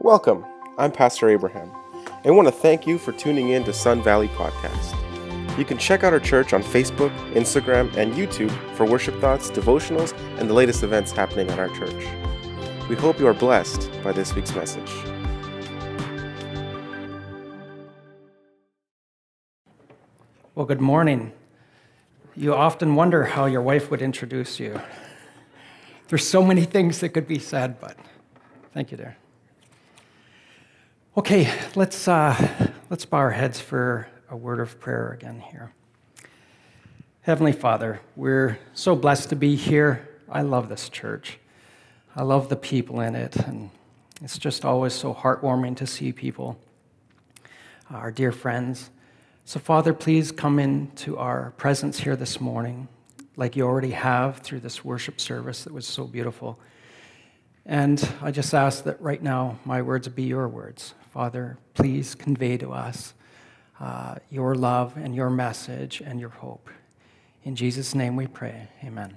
Welcome. I'm Pastor Abraham. I want to thank you for tuning in to Sun Valley Podcast. You can check out our church on Facebook, Instagram, and YouTube for worship thoughts, devotionals, and the latest events happening at our church. We hope you are blessed by this week's message. Well, good morning. You often wonder how your wife would introduce you. There's so many things that could be said, but thank you, dear. Okay, let's, uh, let's bow our heads for a word of prayer again here. Heavenly Father, we're so blessed to be here. I love this church. I love the people in it, and it's just always so heartwarming to see people, our dear friends. So, Father, please come into our presence here this morning, like you already have through this worship service that was so beautiful. And I just ask that right now my words be your words. Father, please convey to us uh, your love and your message and your hope. In Jesus' name we pray. Amen.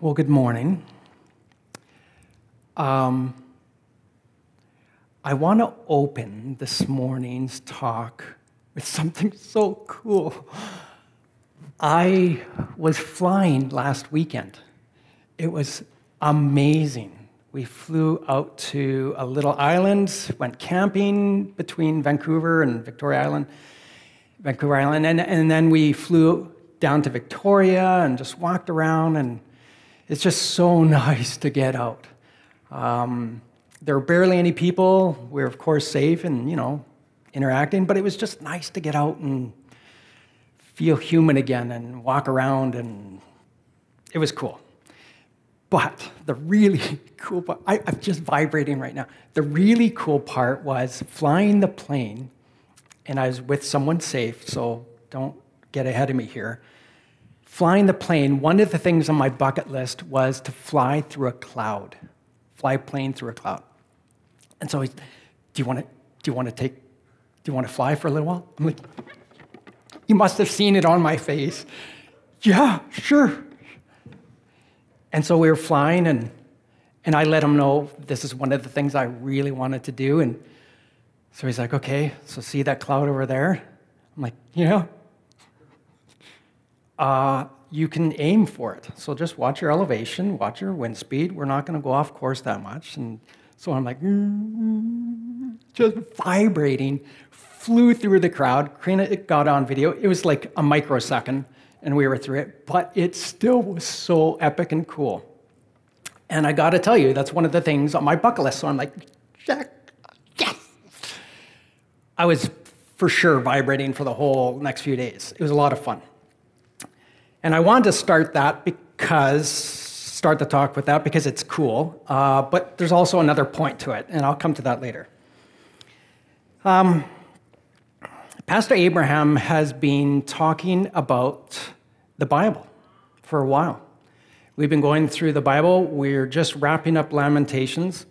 Well, good morning. Um, I want to open this morning's talk with something so cool. I was flying last weekend. It was amazing. We flew out to a little island, went camping between Vancouver and Victoria Island, Vancouver Island, and, and then we flew down to Victoria and just walked around, and it's just so nice to get out. Um, there were barely any people. We were, of course, safe and, you know, interacting, but it was just nice to get out and feel human again and walk around, and it was cool. But the really cool part, I, am just vibrating right now. The really cool part was flying the plane, and I was with someone safe, so don't get ahead of me here. Flying the plane, one of the things on my bucket list was to fly through a cloud, fly a plane through a cloud. And so, he's, do you want to? Do you want to take? Do you want to fly for a little while? I'm like, you must have seen it on my face. Yeah, sure. And so we were flying, and, and I let him know this is one of the things I really wanted to do. And so he's like, okay, so see that cloud over there? I'm like, yeah. Uh, you can aim for it. So just watch your elevation, watch your wind speed. We're not going to go off course that much. And so I'm like, mm, just vibrating, flew through the crowd. Karina got on video. It was like a microsecond and we were through it, but it still was so epic and cool. And I gotta tell you, that's one of the things on my bucket list. So I'm like, Jack, yes! I was for sure vibrating for the whole next few days. It was a lot of fun. And I wanted to start that because, start the talk with that because it's cool, uh, but there's also another point to it, and I'll come to that later. Um, Pastor Abraham has been talking about the Bible for a while. We've been going through the Bible. We're just wrapping up Lamentations,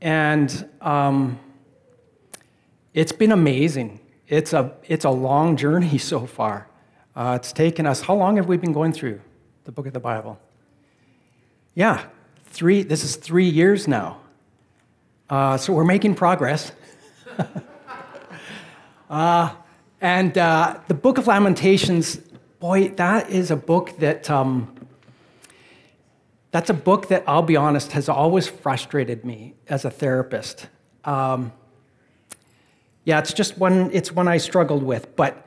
and um, it's been amazing. It's a, it's a long journey so far. Uh, it's taken us, how long have we been going through the book of the Bible? Yeah, three, this is three years now. Uh, so we're making progress. uh, and uh, the book of Lamentations, boy, that is a book that, um, that's a book that I'll be honest, has always frustrated me as a therapist. Um, yeah, it's just one, it's one I struggled with, but,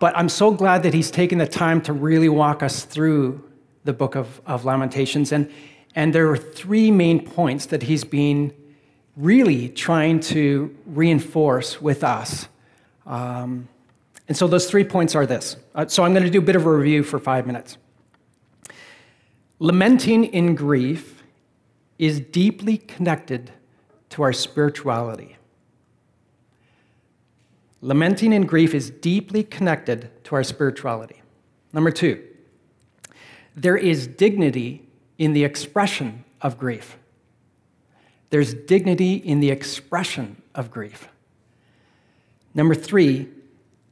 but I'm so glad that he's taken the time to really walk us through the book of, of Lamentations. And, and there are three main points that he's been really trying to reinforce with us um, and so those three points are this. Uh, so I'm going to do a bit of a review for five minutes. Lamenting in grief is deeply connected to our spirituality. Lamenting in grief is deeply connected to our spirituality. Number two, there is dignity in the expression of grief. There's dignity in the expression of grief. Number three,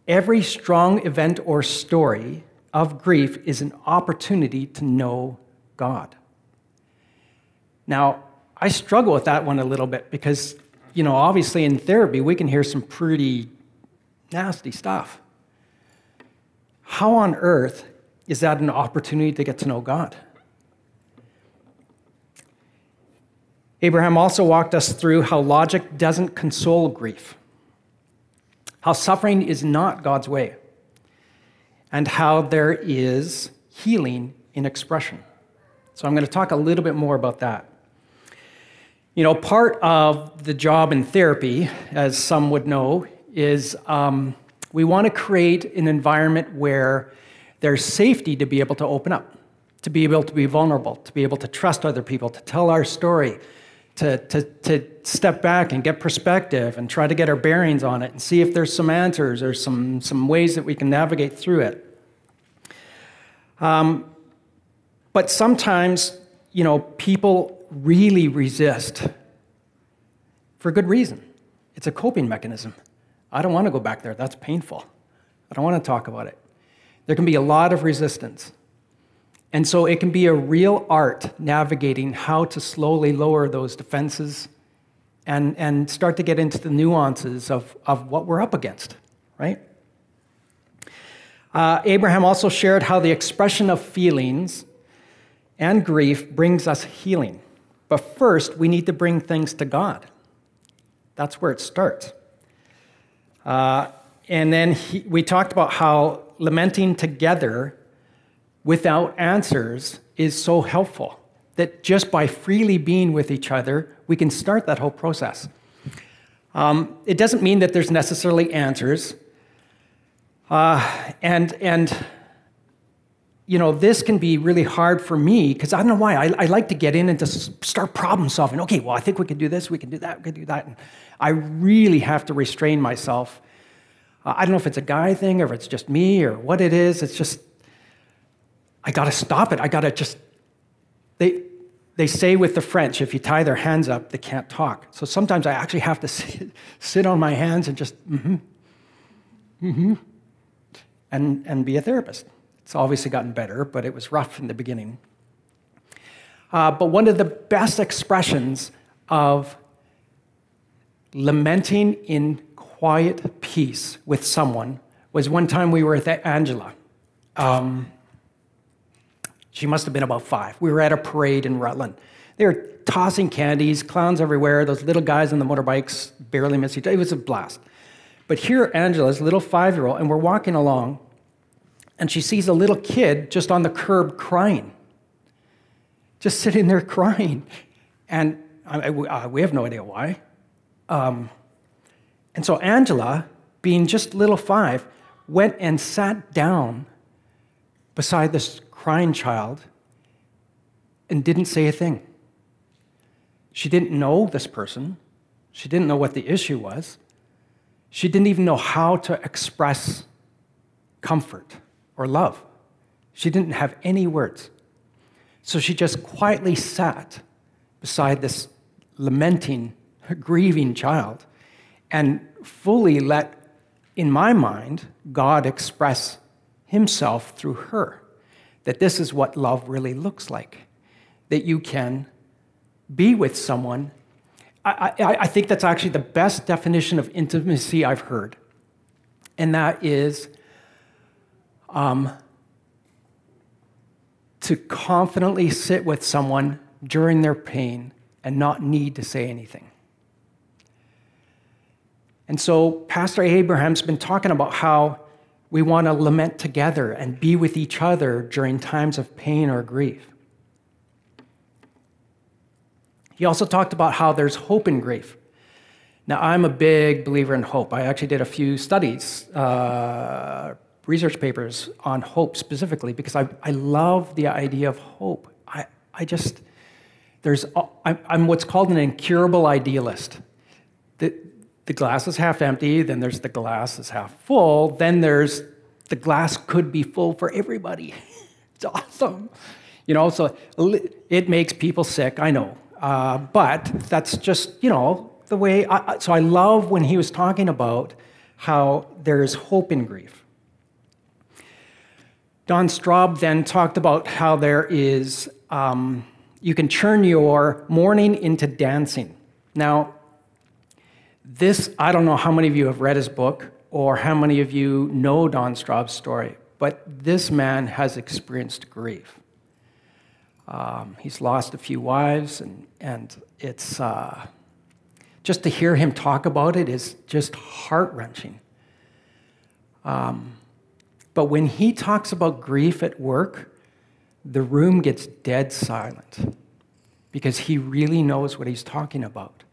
every strong event or story of grief is an opportunity to know God. Now, I struggle with that one a little bit because, you know, obviously in therapy, we can hear some pretty nasty stuff. How on earth is that an opportunity to get to know God? Abraham also walked us through how logic doesn't console grief, how suffering is not God's way, and how there is healing in expression. So I'm going to talk a little bit more about that. You know, part of the job in therapy, as some would know, is um, we want to create an environment where there's safety to be able to open up, to be able to be vulnerable, to be able to trust other people, to tell our story, to, to, to step back and get perspective and try to get our bearings on it and see if there's some answers or some, some ways that we can navigate through it. Um, but sometimes, you know, people really resist for good reason. It's a coping mechanism. I don't want to go back there. That's painful. I don't want to talk about it. There can be a lot of resistance. And so it can be a real art navigating how to slowly lower those defenses and, and start to get into the nuances of, of what we're up against, right? Uh, Abraham also shared how the expression of feelings and grief brings us healing. But first, we need to bring things to God. That's where it starts. Uh, and then he, we talked about how lamenting together without answers is so helpful. That just by freely being with each other, we can start that whole process. Um, it doesn't mean that there's necessarily answers. Uh, and, and you know, this can be really hard for me because I don't know why. I, I, like to get in and just start problem solving. Okay, well, I think we can do this, we can do that, we can do that. And I really have to restrain myself. Uh, I don't know if it's a guy thing or if it's just me or what it is. It's just, I got to stop it. I got to just, they, they say with the French, if you tie their hands up, they can't talk. So sometimes I actually have to sit, sit on my hands and just, mm hmm, mm hmm, and, and be a therapist. It's obviously gotten better, but it was rough in the beginning. Uh, but one of the best expressions of lamenting in quiet peace with someone was one time we were with Angela. Um, she must have been about five. We were at a parade in Rutland. They were tossing candies, clowns everywhere, those little guys on the motorbikes barely missed each other. It was a blast. But here, Angela's little five year old, and we're walking along, and she sees a little kid just on the curb crying, just sitting there crying. And I, uh, we have no idea why. Um, and so Angela, being just little five, went and sat down beside this crying child and didn't say a thing. She didn't know this person. She didn't know what the issue was. She didn't even know how to express comfort or love. She didn't have any words. So she just quietly sat beside this lamenting, grieving child and fully let, in my mind, God express himself through her. That this is what love really looks like. That you can be with someone. I, I, I think that's actually the best definition of intimacy I've heard. And that is um, to confidently sit with someone during their pain and not need to say anything. And so, Pastor Abraham's been talking about how we want to lament together and be with each other during times of pain or grief. He also talked about how there's hope in grief. Now, I'm a big believer in hope. I actually did a few studies uh, research papers on hope specifically because I, I love the idea of hope. I, I just, there's, I'm, I'm what's called an incurable idealist. The, glass is half empty, then there's the glass is half full, then there's the glass could be full for everybody. it's awesome. You know, so it makes people sick, I know. Uh, but that's just, you know, the way. I, so I love when he was talking about how there's hope in grief. Don Straub then talked about how there is um, you can turn your mourning into dancing. Now, this, I don't know how many of you have read his book or how many of you know Don Straub's story, but this man has experienced grief. Um, he's lost a few wives, and, and it's uh, just to hear him talk about it is just heart wrenching. Um, but when he talks about grief at work, the room gets dead silent because he really knows what he's talking about.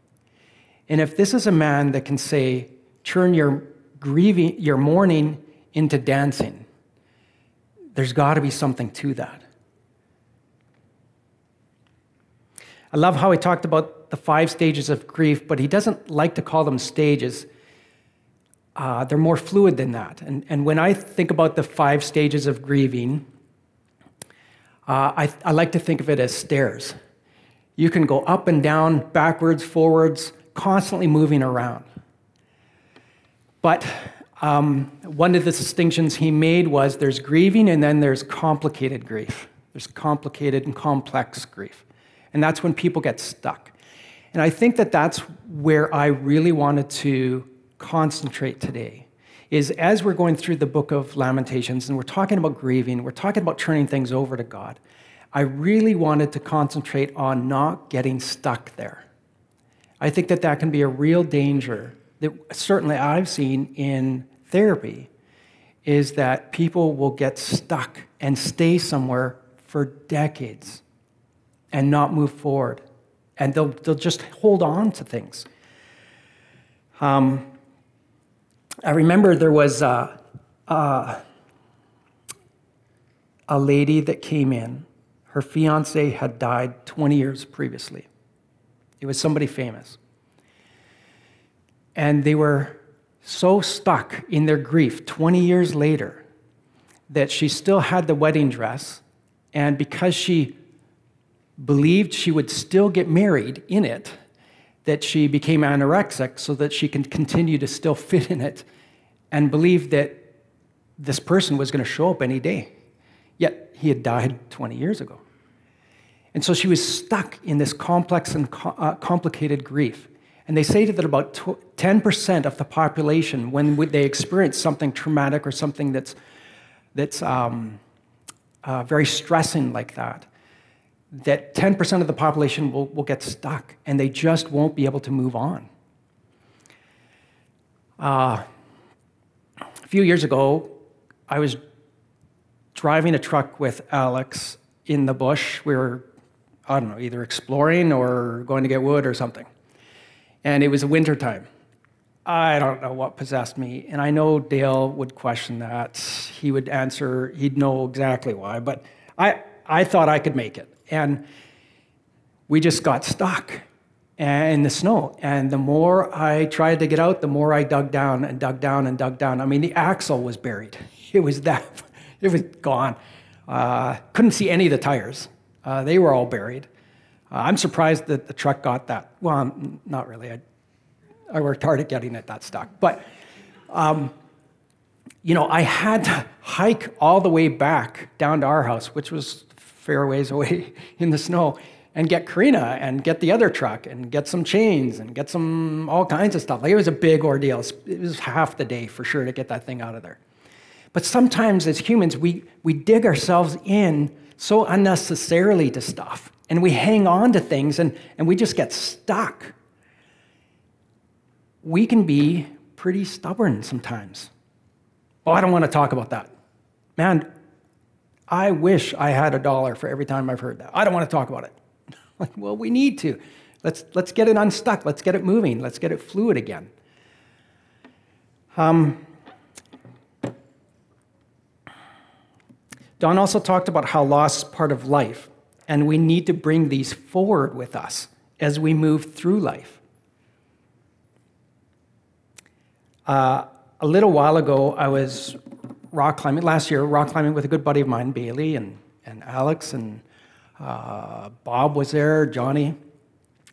And if this is a man that can say, turn your grieving, your mourning into dancing, there's got to be something to that. I love how he talked about the five stages of grief, but he doesn't like to call them stages. Uh, they're more fluid than that. And, and when I think about the five stages of grieving, uh, I, I like to think of it as stairs. You can go up and down, backwards, forwards, constantly moving around. But um, one of the distinctions he made was there's grieving and then there's complicated grief. There's complicated and complex grief. And that's when people get stuck. And I think that that's where I really wanted to concentrate today is as we're going through the book of Lamentations and we're talking about grieving, we're talking about turning things over to God, I really wanted to concentrate on not getting stuck there. I think that that can be a real danger that certainly I've seen in therapy is that people will get stuck and stay somewhere for decades and not move forward. And they'll, they'll just hold on to things. Um, I remember there was a, a, a lady that came in. Her fiance had died 20 years previously. It was somebody famous. And they were so stuck in their grief 20 years later that she still had the wedding dress. And because she believed she would still get married in it, that she became anorexic so that she can continue to still fit in it and believed that this person was going to show up any day. Yet he had died 20 years ago. And so she was stuck in this complex and co- uh, complicated grief. And they say that about 10% of the population, when they experience something traumatic or something that's, that's um, uh, very stressing like that, that 10% of the population will, will get stuck and they just won't be able to move on. Uh, a few years ago, I was driving a truck with Alex in the bush. We were, I don't know, either exploring or going to get wood or something. And it was winter time. I don't know what possessed me. And I know Dale would question that. He would answer, he'd know exactly why. But I, I thought I could make it. And we just got stuck in the snow. And the more I tried to get out, the more I dug down and dug down and dug down. I mean, the axle was buried. It was that, it was gone. Uh, couldn't see any of the tires. Uh, they were all buried. Uh, I'm surprised that the truck got that. Well, not really. I, I worked hard at getting it that stuck. But, um, you know, I had to hike all the way back down to our house, which was fair ways away in the snow and get Karina and get the other truck and get some chains and get some all kinds of stuff. Like it was a big ordeal. It was half the day for sure to get that thing out of there. But sometimes as humans, we, we dig ourselves in so unnecessarily to stuff and we hang on to things and, and we just get stuck. We can be pretty stubborn sometimes. Oh, I don't want to talk about that. Man, I wish I had a dollar for every time I've heard that. I don't want to talk about it. like, well, we need to. Let's, let's get it unstuck. Let's get it moving. Let's get it fluid again. Um, Don also talked about how loss is part of life, and we need to bring these forward with us as we move through life. Uh, a little while ago, I was rock climbing last year, rock climbing with a good buddy of mine, Bailey, and, and Alex, and uh, Bob was there, Johnny.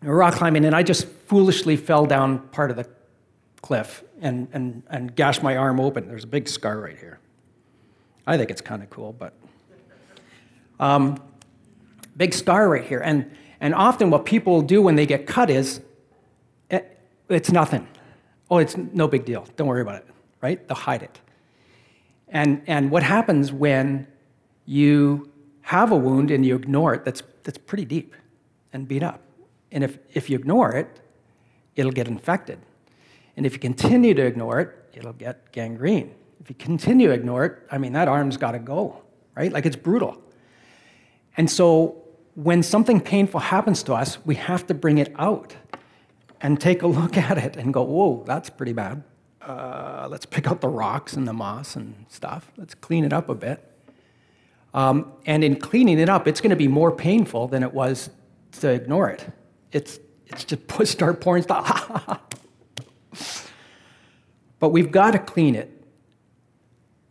We were rock climbing, and I just foolishly fell down part of the cliff and, and, and gashed my arm open. There's a big scar right here. I think it's kind of cool, but. Um, big scar right here. And, and often what people do when they get cut is, it, eh, it's nothing. Oh, it's no big deal. Don't worry about it, right? They'll hide it. And, and what happens when you have a wound and you ignore it that's, that's pretty deep and beat up? And if, if you ignore it, it'll get infected. And if you continue to ignore it, it'll get gangrene. If you continue to ignore it, I mean, that arm's got to go, right? Like it's brutal. And so when something painful happens to us, we have to bring it out and take a look at it and go, whoa, that's pretty bad. Uh, let's pick out the rocks and the moss and stuff. Let's clean it up a bit. Um, and in cleaning it up, it's going to be more painful than it was to ignore it. It's, it's just start pouring stuff. but we've got to clean it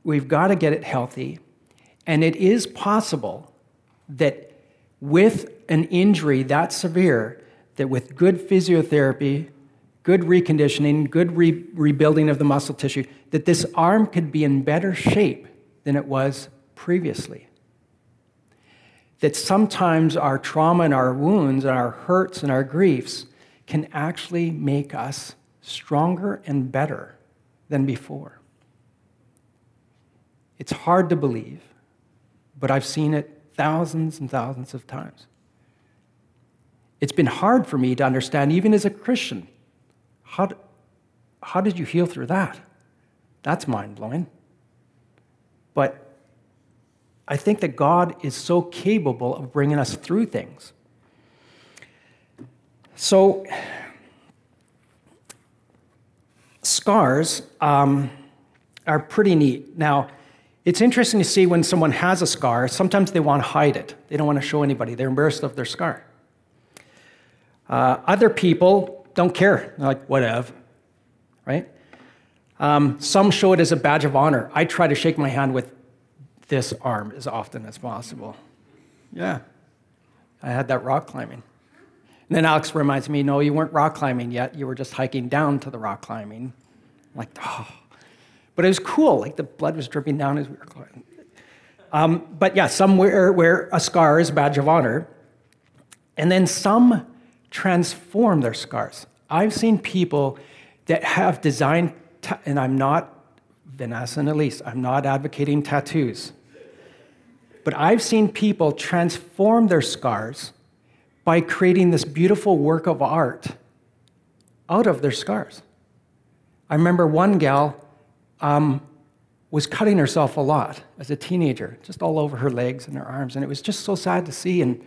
We've got to get it healthy. And it is possible that with an injury that severe, that with good physiotherapy, good reconditioning, good re- rebuilding of the muscle tissue, that this arm could be in better shape than it was previously. That sometimes our trauma and our wounds and our hurts and our griefs can actually make us stronger and better than before. It's hard to believe, but I've seen it thousands and thousands of times. It's been hard for me to understand, even as a Christian. How, how did you heal through that? That's mind blowing. But I think that God is so capable of bringing us through things. So, scars um, are pretty neat. Now, it's interesting to see when someone has a scar, sometimes they want to hide it. They don't want to show anybody. They're embarrassed of their scar. Uh, other people don't care. They're like, whatever, right? Um, some show it as a badge of honor. I try to shake my hand with this arm as often as possible. Yeah, I had that rock climbing. And then Alex reminds me, no, you weren't rock climbing yet. You were just hiking down to the rock climbing. I'm like, oh, but it was cool, like the blood was dripping down as we were going. Um, but yeah, some wear, wear a scar as a badge of honor, and then some transform their scars. I've seen people that have designed, ta- and I'm not Vanessa and Elise, I'm not advocating tattoos, but I've seen people transform their scars by creating this beautiful work of art out of their scars. I remember one gal um, was cutting herself a lot as a teenager, just all over her legs and her arms. And it was just so sad to see. And,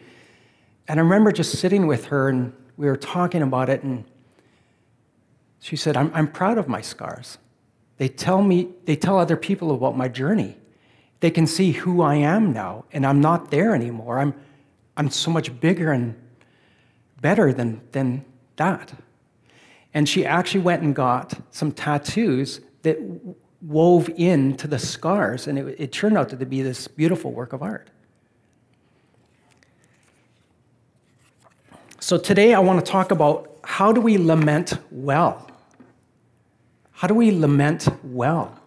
and I remember just sitting with her and we were talking about it. And she said, I'm, I'm proud of my scars. They tell me, they tell other people about my journey. They can see who I am now, and I'm not there anymore. I'm, I'm so much bigger and better than, than that. And she actually went and got some tattoos that wove into the scars, and it, it turned out to be this beautiful work of art. So today I want to talk about how do we lament well? How do we lament well?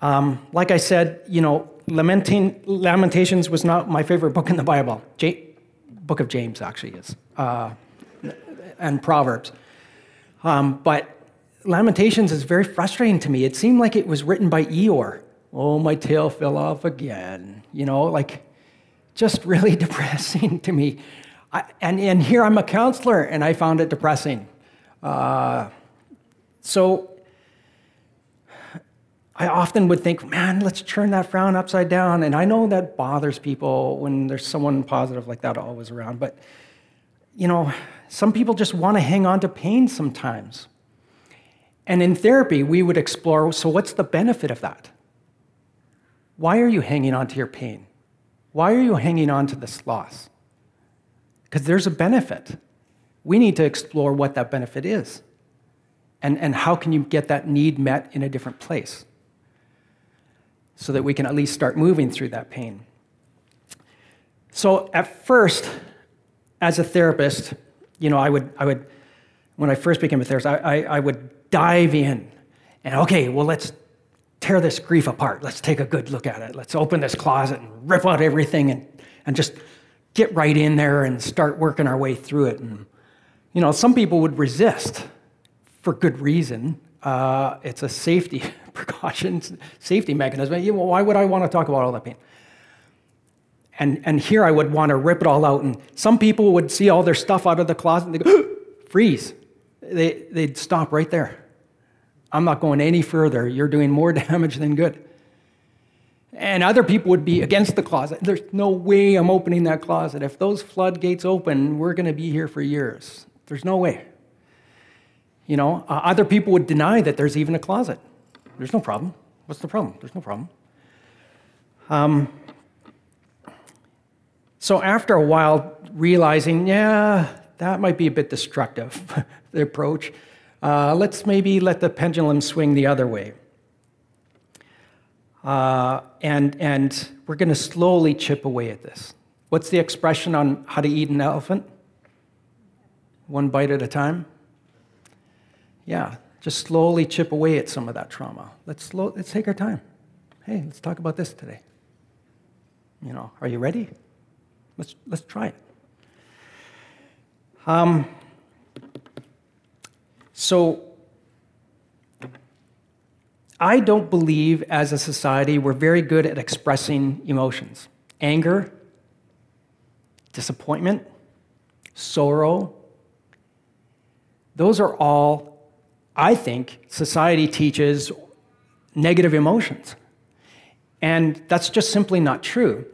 Um, like I said, you know, lamenting, Lamentations was not my favorite book in the Bible. J- book of James actually is, uh, and Proverbs. Um, but Lamentations is very frustrating to me. It seemed like it was written by Eeyore. Oh, my tail fell off again. You know, like just really depressing to me. I, and, and here I'm a counselor, and I found it depressing. Uh, so I often would think, man, let's turn that frown upside down. And I know that bothers people when there's someone positive like that always around. But, you know, some people just want to hang on to pain sometimes. And in therapy, we would explore so, what's the benefit of that? Why are you hanging on to your pain? Why are you hanging on to this loss? Because there's a benefit. We need to explore what that benefit is. And, and how can you get that need met in a different place so that we can at least start moving through that pain. So, at first, as a therapist, you know, I would, I would when I first became a therapist, I, I, I would dive in and okay, well, let's tear this grief apart. Let's take a good look at it. Let's open this closet and rip out everything and, and just get right in there and start working our way through it. And, you know, some people would resist for good reason. Uh, it's a safety precaution, safety mechanism. You why would I want to talk about all that pain? And, and here I would want to rip it all out. And some people would see all their stuff out of the closet and they go, freeze. They, they'd stop right there. I'm not going any further. You're doing more damage than good. And other people would be against the closet. There's no way I'm opening that closet. If those floodgates open, we're going to be here for years. There's no way. You know, uh, other people would deny that there's even a closet. There's no problem. What's the problem? There's no problem. Um, so after a while, realizing, yeah, that might be a bit destructive, the approach, uh, let's maybe let the pendulum swing the other way. Uh, and, and we're going to slowly chip away at this. What's the expression on how to eat an elephant? One bite at a time? Yeah, just slowly chip away at some of that trauma. Let's, slow, let's take our time. Hey, let's talk about this today. You know, are you ready? Let's, let's try it. Um, so, I don't believe as a society we're very good at expressing emotions anger, disappointment, sorrow. Those are all, I think, society teaches negative emotions. And that's just simply not true.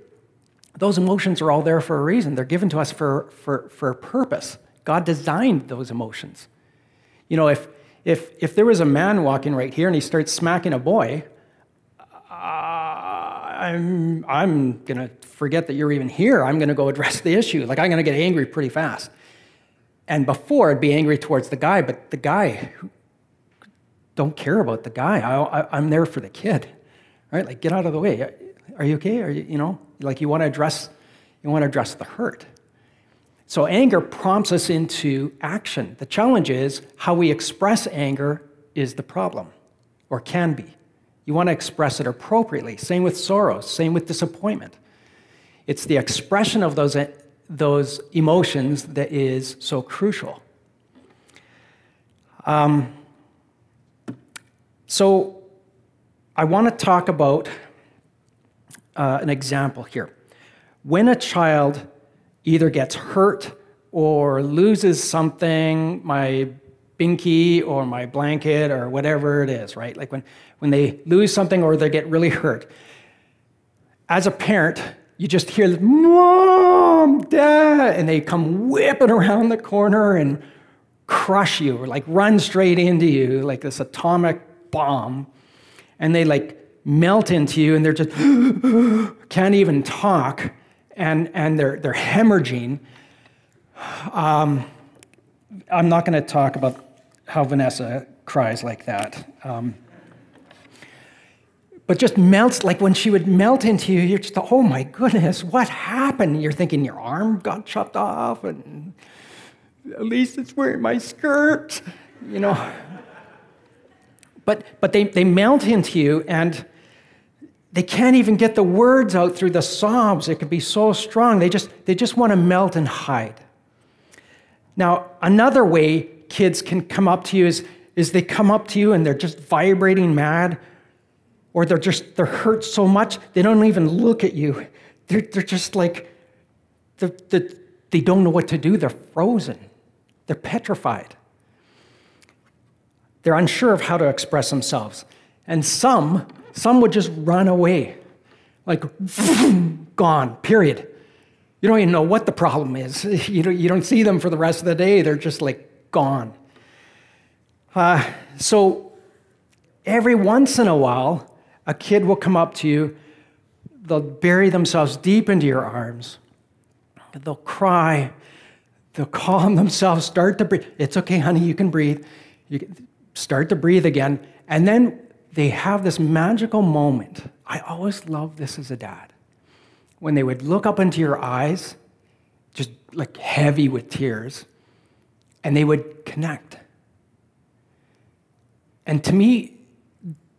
Those emotions are all there for a reason. They're given to us for, for, for a purpose. God designed those emotions. You know, if, if, if there was a man walking right here and he starts smacking a boy, uh, I'm, I'm going to forget that you're even here. I'm going to go address the issue. Like, I'm going to get angry pretty fast. And before, I'd be angry towards the guy, but the guy, don't care about the guy. I, am there for the kid, right? Like, get out of the way. Are you okay? Are you, you know, like you want to address, you want to address the hurt. So anger prompts us into action. The challenge is how we express anger is the problem, or can be. You want to express it appropriately. Same with sorrow, same with disappointment. It's the expression of those, those emotions that is so crucial. Um, so I want to talk about uh, an example here. When a child either gets hurt or loses something, my binky or my blanket or whatever it is, right? Like when, when they lose something or they get really hurt. As a parent, you just hear, Mom, Dad, and they come whipping around the corner and crush you or like run straight into you like this atomic bomb. And they like melt into you and they're just can't even talk and, and they're, they're hemorrhaging. Um, I'm not going to talk about how Vanessa cries like that. Um, but just melts, like when she would melt into you, you're just, oh my goodness, what happened? You're thinking your arm got chopped off, and at least it's wearing my skirt, you know. But, but they, they melt into you, and they can't even get the words out through the sobs. It can be so strong. They just, they just want to melt and hide. Now, another way kids can come up to you is, is they come up to you and they're just vibrating mad, or they're just they're hurt so much they don't even look at you. They're, they're just like they're, they're, they don't know what to do. They're frozen. They're petrified. They're unsure of how to express themselves. And some some would just run away, like gone, period. You don't even know what the problem is. You don't, you don't see them for the rest of the day, they're just like gone. Uh, so every once in a while, a kid will come up to you, they'll bury themselves deep into your arms, they'll cry, they'll calm themselves, start to breathe. It's okay, honey, you can breathe. You can start to breathe again. And then they have this magical moment. I always loved this as a dad. When they would look up into your eyes, just like heavy with tears, and they would connect. And to me,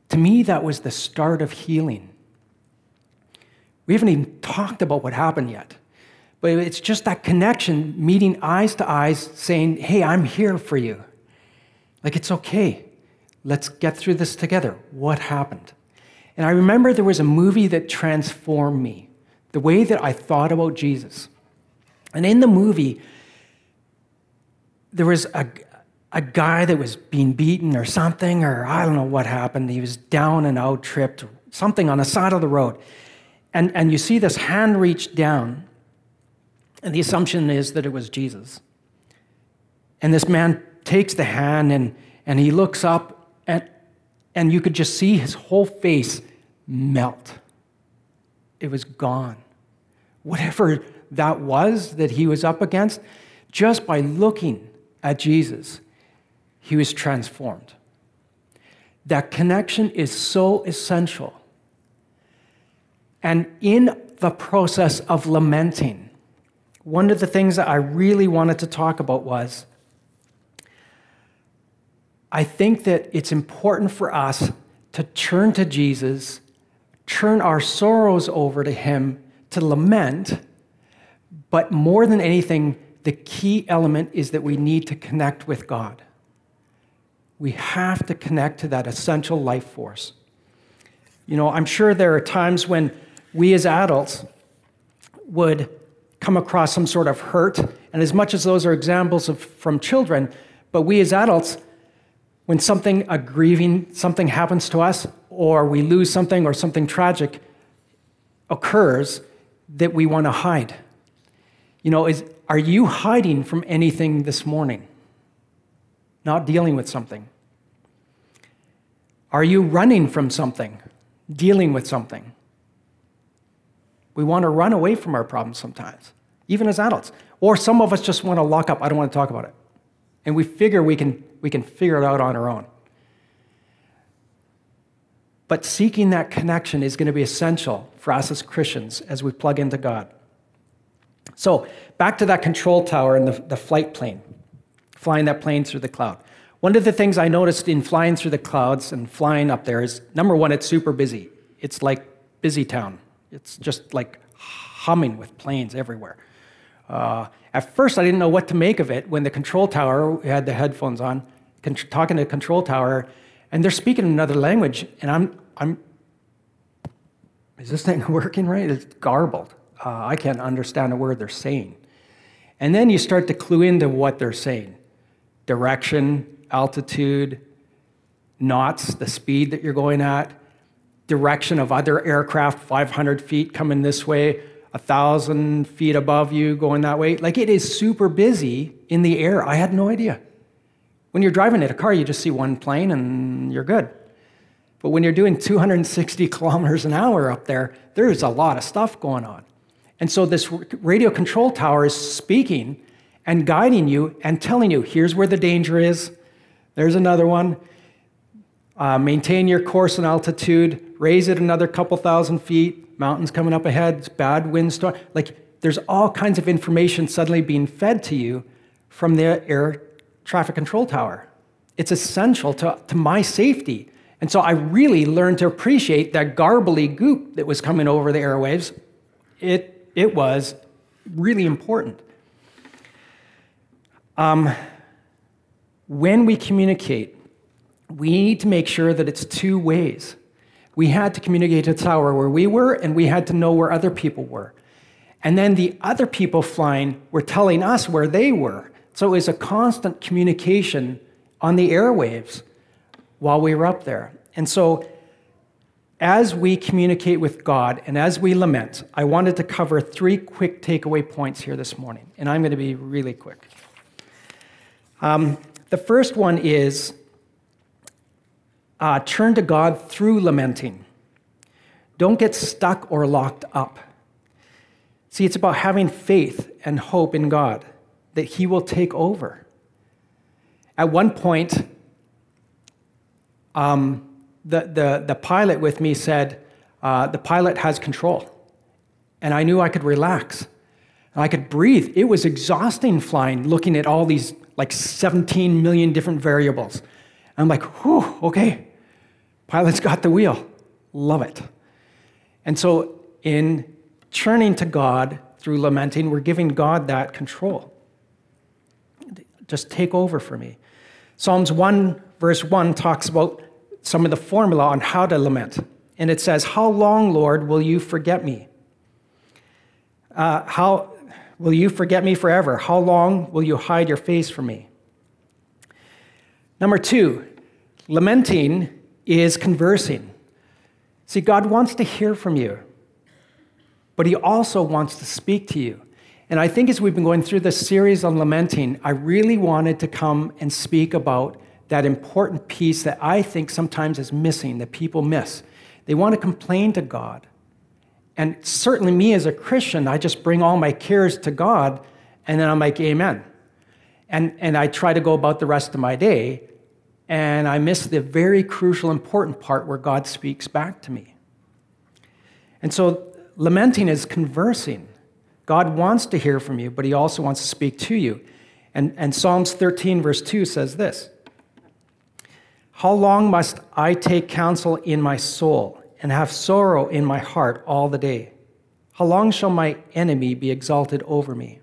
to me, that was the start of healing. We haven't even talked about what happened yet. But it's just that connection, meeting eyes to eyes, saying, Hey, I'm here for you. Like, it's okay. Let's get through this together. What happened? And I remember there was a movie that transformed me, the way that I thought about Jesus. And in the movie, there was a, a guy that was being beaten or something, or I don't know what happened. He was down and out, tripped, something on the side of the road. And, and you see this hand reach down, and the assumption is that it was Jesus. And this man takes the hand and, and he looks up, and, and you could just see his whole face melt. It was gone. Whatever that was that he was up against, just by looking at Jesus, he was transformed. That connection is so essential and in the process of lamenting, one of the things that I really wanted to talk about was I think that it's important for us to turn to Jesus, turn our sorrows over to Him, to lament, but more than anything, the key element is that we need to connect with God. We have to connect to that essential life force. You know, I'm sure there are times when we as adults would come across some sort of hurt. And as much as those are examples of, from children, but we as adults, when something, a grieving, something happens to us, or we lose something, or something tragic occurs, that we want to hide. You know, is, are you hiding from anything this morning? Not dealing with something? Are you running from something? Dealing with something? We want to run away from our problems sometimes, even as adults. Or some of us just want to lock up. I don't want to talk about it. And we figure we can, we can figure it out on our own. But seeking that connection is going to be essential for us as Christians as we plug into God. So, back to that control tower and the, the flight plane, flying that plane through the cloud. One of the things I noticed in flying through the clouds and flying up there is number one, it's super busy. It's like busy town. It's just like humming with planes everywhere. Uh, at first, I didn't know what to make of it when the control tower had the headphones on, con- talking to the control tower, and they're speaking another language, and I'm, I'm, is this thing working right? It's garbled. Uh, I can't understand a word they're saying. And then you start to clue into what they're saying direction, altitude, knots, the speed that you're going at direction of other aircraft 500 feet coming this way, 1,000 feet above you going that way. Like it is super busy in the air. I had no idea. When you're driving in a car, you just see one plane and you're good. But when you're doing 260 kilometers an hour up there, there's a lot of stuff going on. And so this radio control tower is speaking and guiding you and telling you here's where the danger is. There's another one. Uh, maintain your course and altitude raise it another couple thousand feet, mountains coming up ahead, bad windstorm. Like there's all kinds of information suddenly being fed to you from the air traffic control tower. It's essential to, to my safety. And so I really learned to appreciate that garbly goop that was coming over the airwaves. It, it was really important. Um, when we communicate, we need to make sure that it's two ways. We had to communicate to tower where we were, and we had to know where other people were. And then the other people flying were telling us where they were. So it was a constant communication on the airwaves while we were up there. And so, as we communicate with God and as we lament, I wanted to cover three quick takeaway points here this morning. And I'm going to be really quick. Um, the first one is uh, turn to God through lamenting. Don't get stuck or locked up. See, it's about having faith and hope in God that He will take over. At one point, um, the, the, the pilot with me said, uh, The pilot has control. And I knew I could relax. And I could breathe. It was exhausting flying, looking at all these like 17 million different variables. I'm like, whew, okay. Pilot's got the wheel. Love it. And so, in turning to God through lamenting, we're giving God that control. Just take over for me. Psalms 1, verse 1 talks about some of the formula on how to lament. And it says, How long, Lord, will you forget me? Uh, how will you forget me forever? How long will you hide your face from me? Number two, lamenting is conversing. See, God wants to hear from you, but He also wants to speak to you. And I think as we've been going through this series on lamenting, I really wanted to come and speak about that important piece that I think sometimes is missing, that people miss. They want to complain to God. And certainly, me as a Christian, I just bring all my cares to God, and then I'm like, Amen. And, and I try to go about the rest of my day, and I miss the very crucial, important part where God speaks back to me. And so, lamenting is conversing. God wants to hear from you, but He also wants to speak to you. And, and Psalms 13, verse 2 says this How long must I take counsel in my soul and have sorrow in my heart all the day? How long shall my enemy be exalted over me?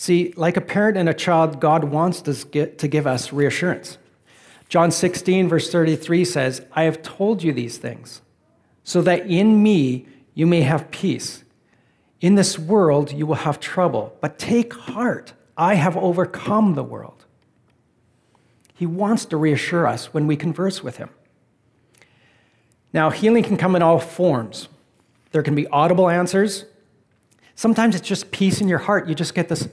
See, like a parent and a child, God wants to, give us reassurance. John 16, verse 33 says, I have told you these things, so that in me you may have peace. In this world you will have trouble, but take heart. I have overcome the world. He wants to reassure us when we converse with him. Now, healing can come in all forms. There can be audible answers. Sometimes it's just peace in your heart. You just get this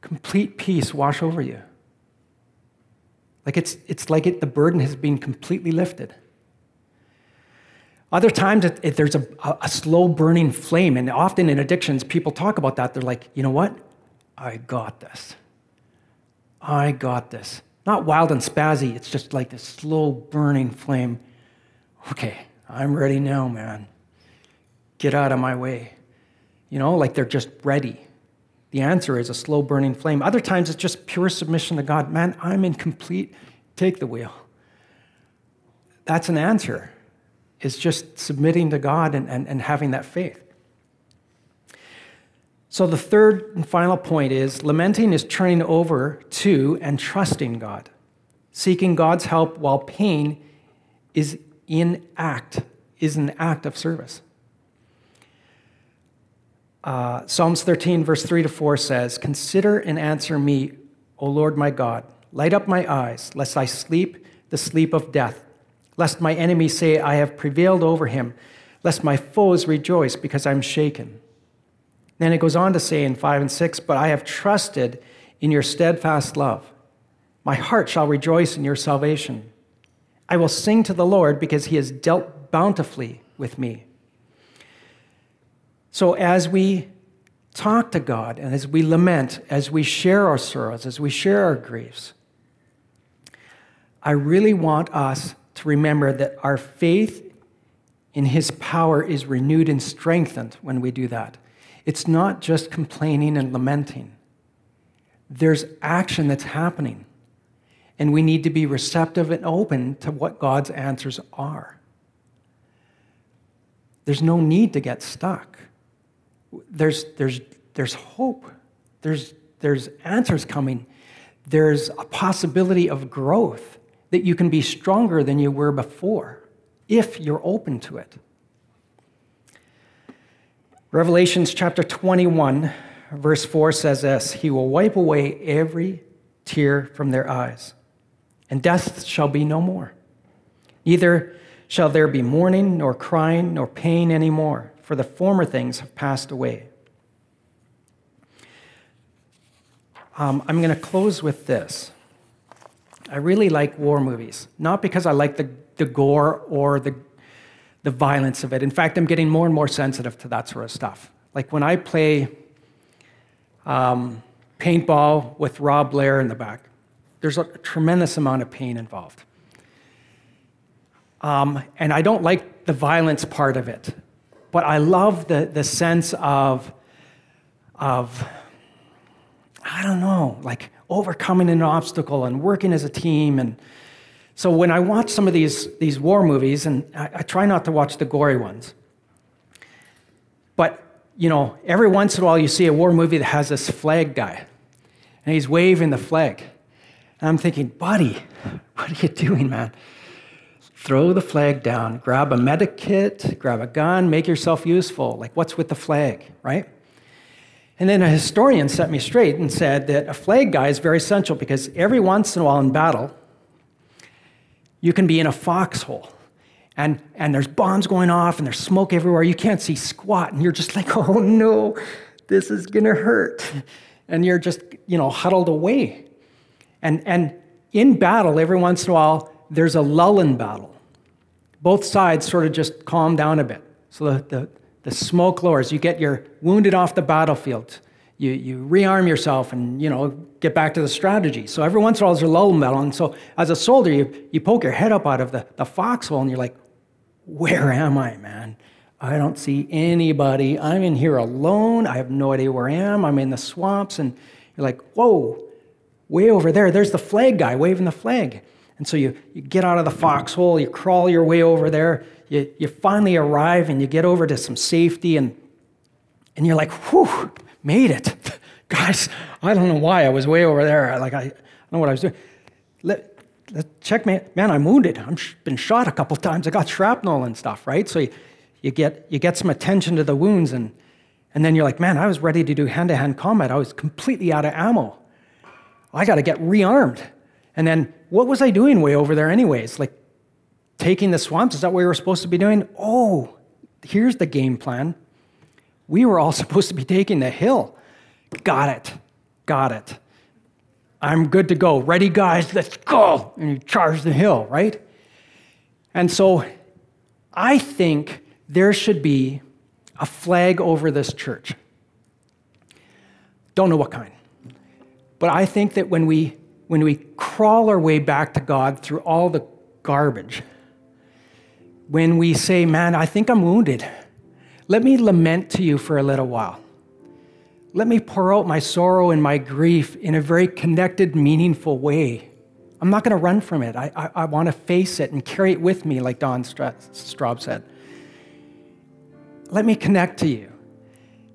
complete peace wash over you. Like it's, it's like it, the burden has been completely lifted. Other times, it, it, there's a, a slow burning flame, and often in addictions, people talk about that. They're like, you know what? I got this. I got this. Not wild and spazzy, it's just like this slow burning flame. Okay, I'm ready now, man. Get out of my way. You know, like they're just ready. The answer is a slow burning flame. Other times, it's just pure submission to God. Man, I'm in complete, take the wheel. That's an answer is just submitting to God and, and, and having that faith. So, the third and final point is lamenting is turning over to and trusting God, seeking God's help while pain is in act, is an act of service. Uh, Psalms 13, verse 3 to 4 says, Consider and answer me, O Lord my God. Light up my eyes, lest I sleep the sleep of death lest my enemies say, I have prevailed over him, lest my foes rejoice because I'm shaken. Then it goes on to say in 5 and 6, But I have trusted in your steadfast love. My heart shall rejoice in your salvation. I will sing to the Lord because he has dealt bountifully with me. So as we talk to God and as we lament, as we share our sorrows, as we share our griefs, I really want us to remember that our faith in His power is renewed and strengthened when we do that. It's not just complaining and lamenting, there's action that's happening. And we need to be receptive and open to what God's answers are. There's no need to get stuck. There's, there's, there's hope. There's, there's answers coming. There's a possibility of growth that you can be stronger than you were before if you're open to it. Revelations chapter 21, verse 4 says this He will wipe away every tear from their eyes, and death shall be no more. Neither shall there be mourning, nor crying, nor pain any more, for the former things have passed away. Um, I'm going to close with this. I really like war movies, not because I like the, the gore or the, the violence of it. In fact, I'm getting more and more sensitive to that sort of stuff. Like when I play um, paintball with Rob Blair in the back, there's a tremendous amount of pain involved. Um, and I don't like the violence part of it, but I love the, the sense of, of, I don't know, like overcoming an obstacle and working as a team. And so when I watch some of these, these war movies, and I, I try not to watch the gory ones, but you know, every once in a while you see a war movie that has this flag guy, and he's waving the flag. And I'm thinking, buddy, what are you doing, man? Throw the flag down, grab a medic kit, grab a gun, make yourself useful. Like, what's with the flag, right? And then a historian set me straight and said that a flag guy is very essential because every once in a while in battle, you can be in a foxhole and, and there's bombs going off and there's smoke everywhere. You can't see squat, and you're just like, oh no, this is gonna hurt. And you're just, you know, huddled away. And, and in battle, every once in a while, there's a lull in battle. Both sides sort of just calm down a bit. So the, the, the smoke lowers. You get your wounded off the battlefield. You, you rearm yourself and you know get back to the strategy. So every once in a while there's a lull battle. And so as a soldier, you, you poke your head up out of the, the foxhole and you're like, where am I, man? I don't see anybody. I'm in here alone. I have no idea where I am. I'm in the swamps. And you're like, whoa, way over there, there's the flag guy waving the flag. And so you, you get out of the foxhole, you crawl your way over there, you, you finally arrive and you get over to some safety, and, and you're like, whew, made it. Guys, I don't know why I was way over there. Like, I, I don't know what I was doing. Let, let check me, man, I'm wounded. I've been shot a couple times. I got shrapnel and stuff, right? So you, you, get, you get some attention to the wounds, and, and then you're like, man, I was ready to do hand to hand combat. I was completely out of ammo. I got to get rearmed. And then what was I doing way over there, anyways? Like taking the swamps? Is that what we were supposed to be doing? Oh, here's the game plan. We were all supposed to be taking the hill. Got it. Got it. I'm good to go. Ready, guys, let's go. And you charge the hill, right? And so I think there should be a flag over this church. Don't know what kind. But I think that when we, when we crawl our way back to God through all the garbage, when we say, Man, I think I'm wounded, let me lament to you for a little while. Let me pour out my sorrow and my grief in a very connected, meaningful way. I'm not going to run from it. I, I, I want to face it and carry it with me, like Don Straub said. Let me connect to you.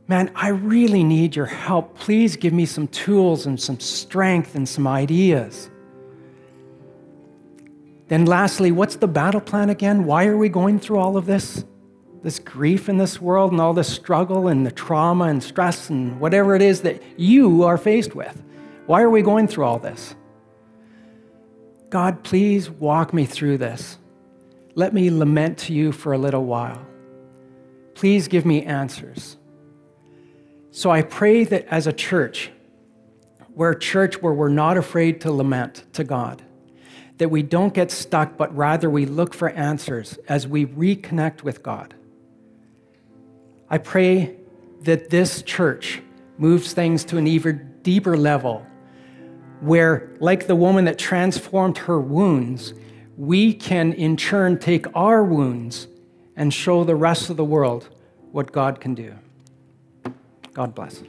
Man, I really need your help. Please give me some tools and some strength and some ideas. Then, lastly, what's the battle plan again? Why are we going through all of this? this grief in this world and all this struggle and the trauma and stress and whatever it is that you are faced with. Why are we going through all this? God, please walk me through this. Let me lament to you for a little while. Please give me answers. So I pray that as a church, we're a church where we're not afraid to lament to God, that we don't get stuck, but rather we look for answers as we reconnect with God. I pray that this church moves things to an even deeper level where, like the woman that transformed her wounds, we can in turn take our wounds and show the rest of the world what God can do. God bless.